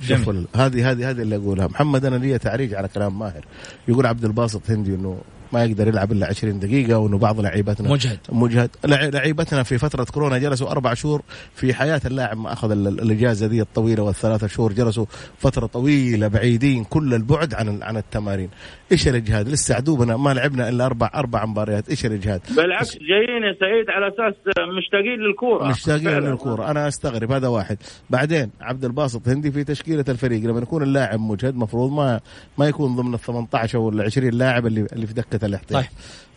شوف هذه هذه هذه اللي أقولها. محمد أنا لي تعريج على كلام ماهر. يقول عبد الباسط هندي إنه ما يقدر يلعب إلا 20 دقيقة وإنه بعض لعيبتنا مجهد. مجهد. لع- لعيبتنا في فترة كورونا جلسوا أربع شهور في حياة اللاعب ما أخذ ال- الإجازة دي الطويلة والثلاثة شهور. جلسوا فترة طويلة بعيدين كل البعد عن عن التمارين. إيش الإجهاد؟ لسه عدوبنا ما لعبنا إلا أربع أربع مباريات. إيش الإجهاد؟ بالعكس جايين يا سعيد على أساس مشتاقين للكورة. مشتاقين. للكورة. أنا أستغرب هذا واحد. بعدين عبد الباسط هندي في تشكيلة الفريق. لما يكون اللاعب مجهد مفروض ما ما يكون ضمن ال 18 أو ال 20 لاعب اللي اللي في دكة الاحتياط طيب.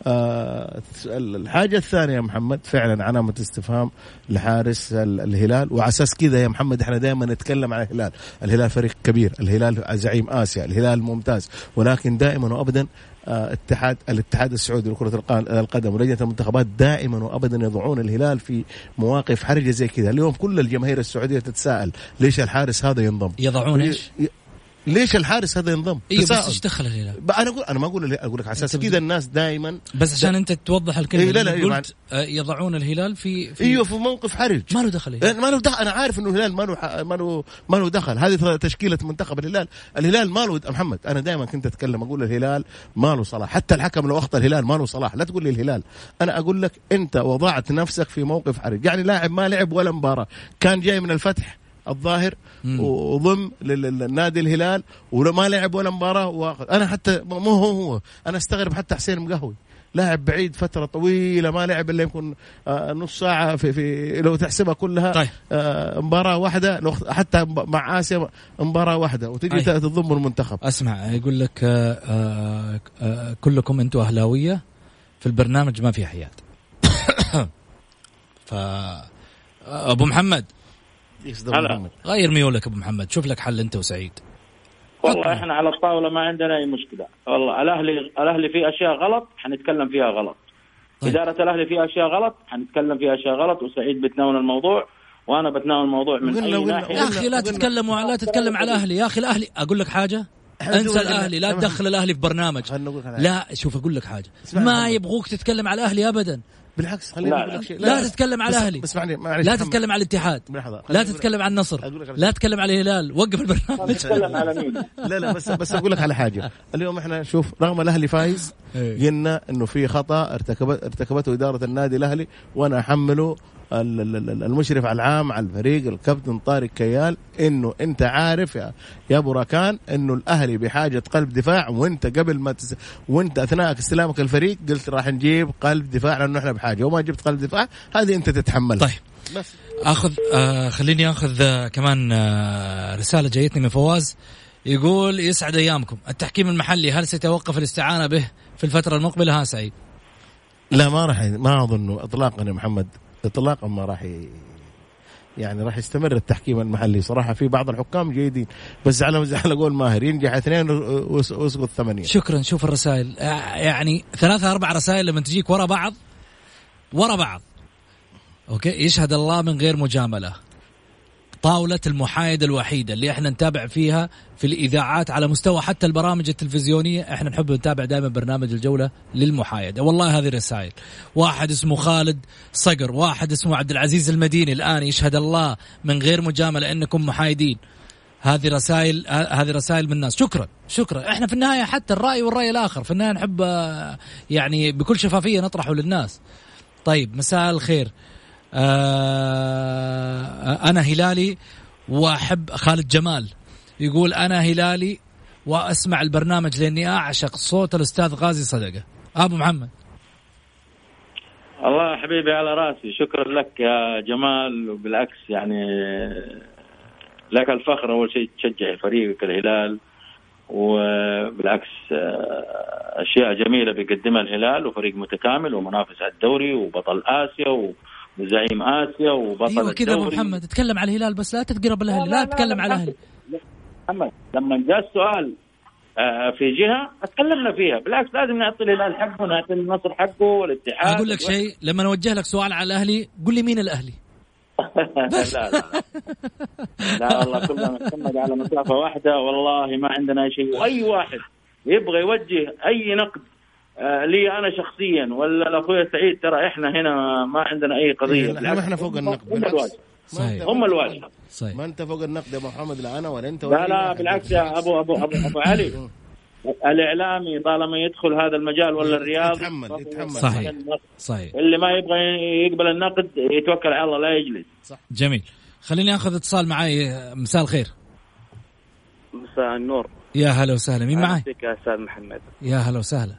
آه الحاجة الثانية يا محمد فعلا علامة استفهام لحارس ال- الهلال وعلى أساس كذا يا محمد إحنا دائما نتكلم عن الهلال الهلال فريق كبير الهلال زعيم آسيا الهلال ممتاز ولكن دائما وابدا آه، اتحاد الاتحاد السعودي لكرة الق- القدم ولجنة المنتخبات دائما وابدا يضعون الهلال في مواقف حرجة زي كذا اليوم كل الجماهير السعودية تتساءل ليش الحارس هذا ينضم يضعون إيش؟ ليش الحارس هذا ينضم؟ أيوه بس. إيش دخل الهلال؟ أنا أقول أنا ما أقول أقول لك على أساس كذا الناس دائما بس عشان أنت توضح الكلمة إيه، لا، لا، إيه، قلت آه، يضعون الهلال في, في إيوه في موقف حرج. ما له دخل الهلال. ما له دخل. أنا عارف إنه الهلال ما له ح- ما له ما له دخل. هذه تشكيلة منتخب الهلال. الهلال ما له محمد أنا دائما كنت أتكلم أقول الهلال ما له صلاح. حتى الحكم لو أخطأ الهلال ما له صلاح. لا تقول لي الهلال. أنا أقول لك أنت وضعت نفسك في موقف حرج. يعني لاعب ما لعب ولا مباراة كان جاي من الفتح. الظاهر. وضم لل- للنادي الهلال وما لعب ولا مباراة واخذ أنا حتى مو هو هو أنا أستغرب حتى حسين مقهوي لاعب بعيد فترة طويلة ما لعب إلا يمكن آه، نص ساعة في, في لو تحسبها كلها طيب. آه، مباراة واحدة لو حتى مع آسيا مباراة واحدة وتجي طيب. تضم المنتخب أسمع يقول لك آه، كلكم أنتم أهلاوية في البرنامج ما في حياد [coughs] ف أبو محمد محمد. غير ميولك أبو محمد. شوف لك حل أنت وسعيد. والله إحنا على الطاولة ما عندنا أي مشكلة. والله الأهلي الأهلي فيه أشياء غلط حنتكلم فيها غلط. طيب. إدارة الأهلي فيها أشياء غلط حنتكلم فيها أشياء غلط وسعيد بتناول الموضوع وأنا بتناول الموضوع من أي ناحية. يا أخي لا تتكلم لا تتكلم على الاهلي يا أخي الاهلي أقول لك حاجة؟ انسى الأهلي. لا تدخل الأهلي في برنامج. لا شوف أقول لك حاجة. ما. يبغوك تتكلم على الأهلي ابدا. بالعكس خليني لا، أقول لك لا. شيء لا تتكلم على الأهلي. بس معلي معلش لا. تتكلم على الاتحاد. لا تتكلم عن النصر على لا تتكلم على الهلال وقف البرنامج نتكلم على مين لا لا بس بس أقول لك على حاجة اليوم إحنا شوف رغم الأهلي فايز إيه. قلنا إنه في خطأ ارتكبت ارتكبته إدارة النادي الأهلي وأنا أحمله المشرف على العام على الفريق الكابتن طارق كيال إنه أنت عارف يا يا أبو راكان إنه الأهلي بحاجة قلب دفاع وأنت قبل ما تس... وأنت أثناء استلامك الفريق قلت راح نجيب قلب دفاع لأنه إحنا بحاجة وما جبت قلب دفاع هذه أنت تتحملها. طيب. بس. آخذ آه خليني آخذ آه كمان آه رسالة جايتني من فواز. يقول يسعد أيامكم. التحكيم المحلي هل سيتوقف الاستعانة به في الفترة المقبلة؟ ها سعيد. لا ما راح ما أظن اطلاقا يا محمد. اطلاقا ما راح ي... يعني راح يستمر التحكيم المحلي. صراحة في بعض الحكام جيدين. بس على على قول ماهر ينجح اثنين ويس- ويسقط ثمانية. شكرا. شوف الرسائل. آه، يعني ثلاثة أربع رسائل لما تجيك ورا بعض. ورا بعض. أوكي؟ يشهد الله من غير مجاملة. طاولة المحايدة الوحيدة اللي إحنا نتابع فيها في الإذاعات على مستوى حتى البرامج التلفزيونية إحنا نحب نتابع دائما برنامج الجولة للمحايدة. والله هذه الرسائل واحد اسمه خالد صقر واحد اسمه عبد العزيز المديني الآن يشهد الله من غير مجاملة أنكم محايدين. هذه رسائل هذه رسائل من الناس. شكرا شكرا. إحنا في النهاية حتى الرأي والرأي الآخر. في النهاية نحب آه، يعني بكل شفافية نطرحه للناس. طيب مساء الخير. أنا هلالي وأحب خالد جمال. يقول أنا هلالي وأسمع البرنامج لأني أعشق صوت الأستاذ غازي صدقة. أبو محمد. الله حبيبي على رأسي. شكرا لك يا جمال. وبالعكس يعني لك الفخر أول شيء تشجع فريقك الهلال. وبالعكس آه، أشياء جميلة بيقدمها الهلال. وفريق متكامل ومنافس على الدوري وبطل آسيا و- وزعيم آسيا وبطل أيوه كذا أبو. محمد تتكلم على الهلال بس لا تقرب الأهلي لا، لا لا، تتكلم على الأهلي. محمد لما جاء السؤال آه، في جهة تكلمنا فيها. بالعكس لازم نعطي الهلال حقه نعطي النصر حقه والاتحاد. أقول لك شيء لما أوجه لك سؤال على الأهلي قول لي مين الأهلي. [laughs] لا لا لا. والله كلنا نتكلم على مسافة واحدة والله ما عندنا شيء. واي واحد يبغى يوجه أي نقد لي أنا شخصيا ولا لاخويا سعيد ترى إحنا هنا ما عندنا أي قضية لا، بالعكس. ما إحنا فوق النقد. هم بالعكس. الواجهة. صحيح. هم الواجهة. صحيح. ما أنت فوق النقد يا ابو محمد لا أنا ولا أنت ولا لا لا. بالعكس يا أبو أبو أبو, أبو علي. الإعلامي طالما يدخل هذا المجال ولا الرياضي يتحمل- يتحمل. صحيح. صحيح. اللي ما يبغى يقبل النقد يتوكل على الله لا يجلس. جميل. خليني آخذ اتصال معي مساء الخير. مساء النور. يا هلا وسهلا. مين معي يا أستاذ محمد. يا هلا وسهلا.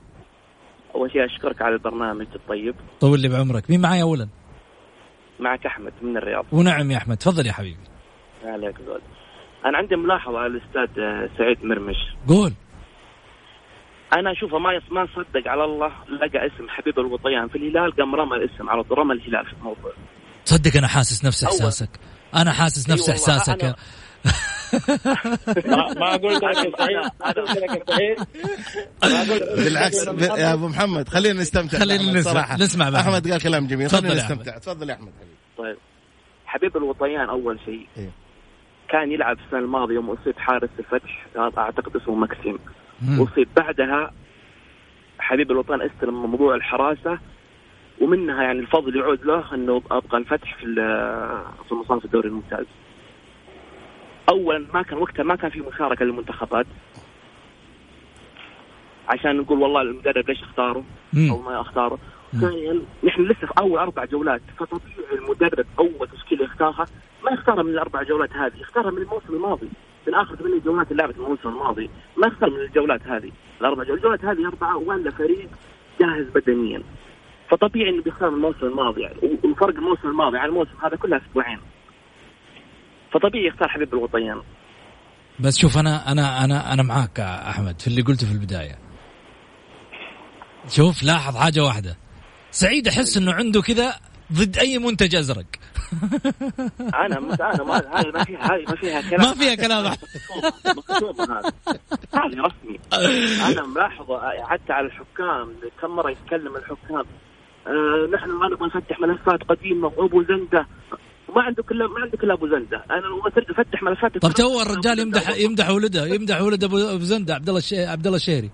أول شيء أشكرك على البرنامج الطيب. طول لي بعمرك. مين معي اولا؟ معك أحمد من الرياض. ونعم يا أحمد. تفضل يا حبيبي. عليك زود. أنا عندي ملاحظة على الأستاذ آه، سعيد مرمش. قول. أنا أشوفه ما ما صدق على الله لقى اسم حبيب الوطيان. في الهلال قام رمى الاسم على طول رمى الهلال في الموضوع. تصدق أنا حاسس نفس إحساسك. أنا حاسس نفس والله، إحساسك. أنا- ما, قلت لك سعيد ما قلت لك بالعكس ب- يا أبو محمد خلينا نستمتع خلينا نسمع-. نسمع بأحمد. أحمد قال كلام جميل تفضل خلينا. نستمتع تفضل يا أحمد حبيبي طيب حبيب الوطيان أول شيء إيه. كان يلعب السنة الماضية يوم اصيب حارس الفتح أعتقد اسمه مكسيم مم. اصيب بعدها حبيب الوطن استلم موضوع الحراسة ومنها يعني الفضل يعود له إنه أبقى الفتح في في مصاف الدوري الممتاز. اولا ما كان وقتها ما كان في مشاركة للمنتخبات. عشان نقول والله المدرب ليش اختاره. أو ما اختاره. ثانيا نحن لسه في أول أربع جولات فطبيعي المدرب أول تشكيلة يختارها ما يختارها من الأربع جولات هذه يختارها من الموسم الماضي من آخر ثمان جولات اللي لعبت الموسم الماضي ما يختار من الجولات هذه. الأربع جولات الجولات هذه أربعة ولا فريق جاهز بدنيا. فطبيعي إنه بيختار من الموسم الماضي يعني وفرق الموسم الماضي عن الموسم هذا كلها أسبوعين. فطبيعي يختار حبيب الوطيان بس شوف أنا أنا أنا أنا معاك أحمد في اللي قلته في البداية. شوف لاحظ حاجة واحدة. سعيد أحس إنه عنده كذا ضد أي منتج أزرق. [laughs] أنا مش أنا ما هذه ما فيها هذه ما فيها كلام. ما فيها كلام. [laughs] هذه رسمي. أنا ملاحظة حتى على الحكام كم مرة يتكلم الحكام. آه نحن ما نبغى نفتح ملفات قديمة وأبو زنده ما عنده كلا ما عنده كلا أبو زندة. أنا لو ترجع فتح ملفات طب تو الرجال يمدح يمدح ولده يمدح ولد ابو زندة عبد الله. عبد الله الشهري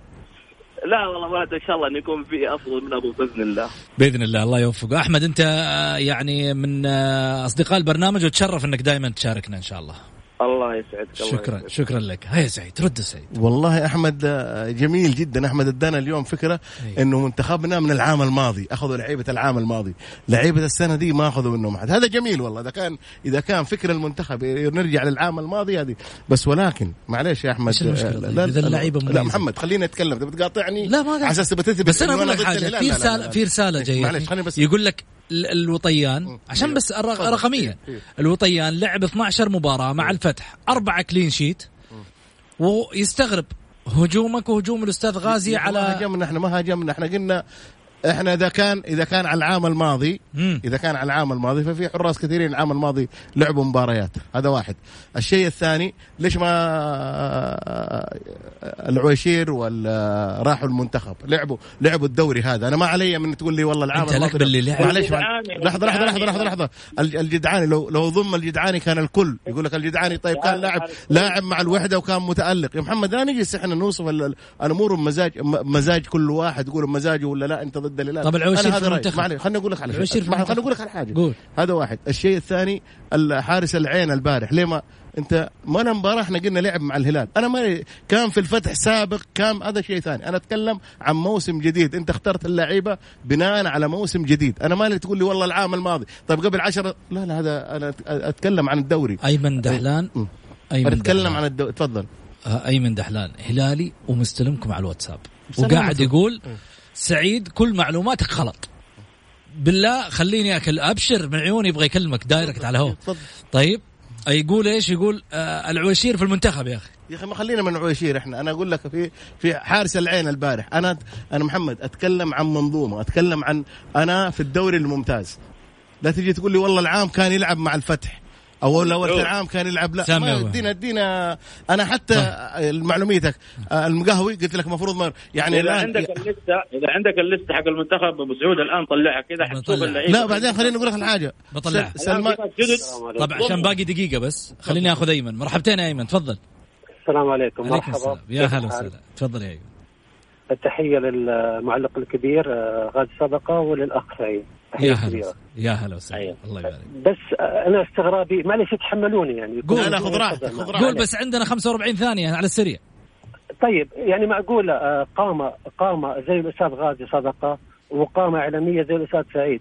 لا والله ولد إن شاء الله إنه يكون في أفضل من أبو بإذن الله. بإذن الله الله يوفقه. أحمد أنت آه، يعني من آه، أصدقاء البرنامج وتشرف إنك دائما تشاركنا إن شاء الله. الله يسعدك الله شكرا يسعدك. شكرا لك هيا سعيد رد سعيد والله أحمد آه، جميل جدا أحمد أدانا اليوم فكرة أي. إنه منتخبنا من العام الماضي أخذوا لعيبة العام الماضي لعيبة السنة دي ما أخذوا منهم أحد هذا جميل والله إذا كان إذا كان فكر المنتخب نرجع للعام الماضي هذه بس ولكن معلش يا أحمد آه، طيب؟ إذا اللعيبة لا مميزة. محمد خلينا نتكلم تبي تقاطعني لا ما قاعد. على أساس تبي تثبت بس أنا أقول لك حاجة. في لا، لا، رساله لا. في رسالة جاية معلش خليني بس يقول لك ال- الوطيان عشان بس. رقميا إيه. الوطيان لعب 12 مباراة مع الفتح أربعة كلين شيت ويستغرب هجومك وهجوم الأستاذ غازي ما على هاجمنا إحنا ما هاجمنا إحنا قلنا إحنا إذا كان إذا كان على العام الماضي مم. إذا كان على العام الماضي ففي حراس كثيرين العام الماضي لعبوا مباريات. هذا واحد. الشيء الثاني ليش ما العويشير ولا راحوا المنتخب لعبوا لعبوا الدوري هذا؟ أنا ما علي من تقول لي والله العام الماضي باللي لعب. معلش لحظة لحظة لحظة لحظة الجدعاني. لحظة. الج- الجدعاني لو لو ضم الجدعاني كان الكل. يقول لك الجدعاني طيب كان لاعب لاعب مع الوحدة وكان متألق. يا محمد لا نجلس إحنا نوصف ال- الأمور بمزاج مزاج كل واحد يقول مزاجه ولا لا أنت ضد الهلال طب في هذا. المنتخب. معلش خليني أقول لك على شيء. خليني أقول لك على حاجة. قول. هذا واحد. الشيء الثاني الحارس العين البارح. ليه ما أنت ما أنا مباراه إحنا قلنا لعب مع الهلال. أنا ما كان في الفتح سابق كان هذا شيء ثاني. أنا أتكلم عن موسم جديد. أنت اخترت اللعيبة بناء على موسم جديد. أنا ما لي تقول لي والله العام الماضي. طيب قبل عشرة لا لا هذا أنا أتكلم عن الدوري. أيمن دحلان م. أيمن أتكلم. عن الدوري تفضل. آه، أيمن دحلان هلالي ومستلمكم على الواتساب. وقاعد. يقول سعيد كل معلوماتك غلط بالله خليني أكل أبشر من عيوني يبغى يكلمك دايركت على هو. تفضل. طيب يقول إيش؟ يقول آه العويشير في المنتخب يا أخي. يا أخي ما خلينا من عويشير إحنا. أنا أقول لك في في حارس العين البارح. أنا أنا محمد أتكلم عن منظومة أتكلم عن أنا في الدوري الممتاز. لا تجي تقول لي والله العام كان يلعب مع الفتح. أو لو العام كان يلعب لا. ما. ادينا ادينا أنا حتى معلوميتك آه، المقهوي قلت لك المفروض ما يعني إذا الآن عندك اللستة إذا عندك اللستة حق المنتخب أبو سعود الآن طلعها كذا حتشوف. اللعيبة. لا بعدين خليني أقول لك الحاجة. بطلعها. سل- سلمان جدد طب عشان باقي دقيقة بس. خليني آخذ أيمن. مرحبتين يا أيمن تفضل. السلام عليكم. مرحبا. السلام. يا هلا وسهلا. تفضل يا أيمن. التحية للمعلق الكبير آه، غازي صدقة وللأخ سعيد. تحية يا هلا كبيرة. يا هلا وسهلا أيوة. الله يبارك بس أنا استغرابي معلش يتحملوني يعني قول. لا لا خذ راحتك خذ راحتك قول بس عندنا 45 ثانية على السريع طيب يعني معقوله آه، قامه قامه زي الأستاذ غازي صدقة وقامه إعلامية زي الأستاذ سعيد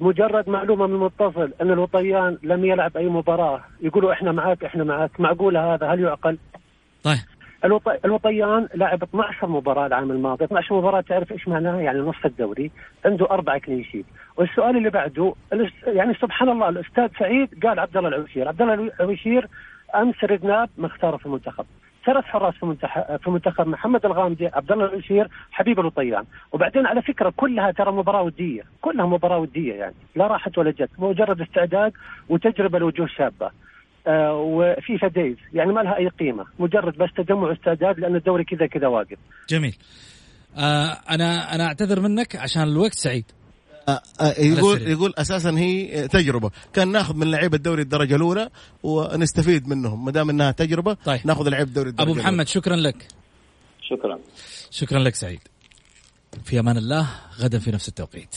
مجرد معلومة من المتصل أن الوطيان لم يلعب أي مباراة يقولوا إحنا معاك إحنا معاك معقولة هذا هل يعقل؟ طيب. الوطيان لعب 12 مباراة العام الماضي. 12 مباراة تعرف إيش معناها؟ يعني نصف الدوري. عنده أربع كلين شيت والسؤال اللي بعده يعني سبحان الله الأستاذ سعيد قال عبد الله العويشير عبد الله العويشير أمس رجناب مختاره في المنتخب. ثلاث حراس في منتخب في منتخب محمد الغامدي عبد الله العشير حبيب الوطيان. وبعدين على فكرة كلها ترى مباراة ودية. كلها مباراة ودية يعني. لا راحت ولا جت. مجرد استعداد وتجربة لوجوه شابة. وفيفا دايز يعني ما لها أي قيمة. مجرد بس تجمع استعداد لأن الدوري كذا كذا واقف جميل. آه أنا أنا أعتذر منك عشان الوقت سعيد. آه، آه، يقول. يقول أساسا هي تجربة. كان ناخذ من لعيبة الدوري الدرجة الأولى ونستفيد منهم ما دام إنها تجربة طيب. ناخذ لعيبة الدوري الدرجة أبو محمد شكرا لك. شكرا. شكرا لك سعيد. في أمان الله غدا في نفس التوقيت.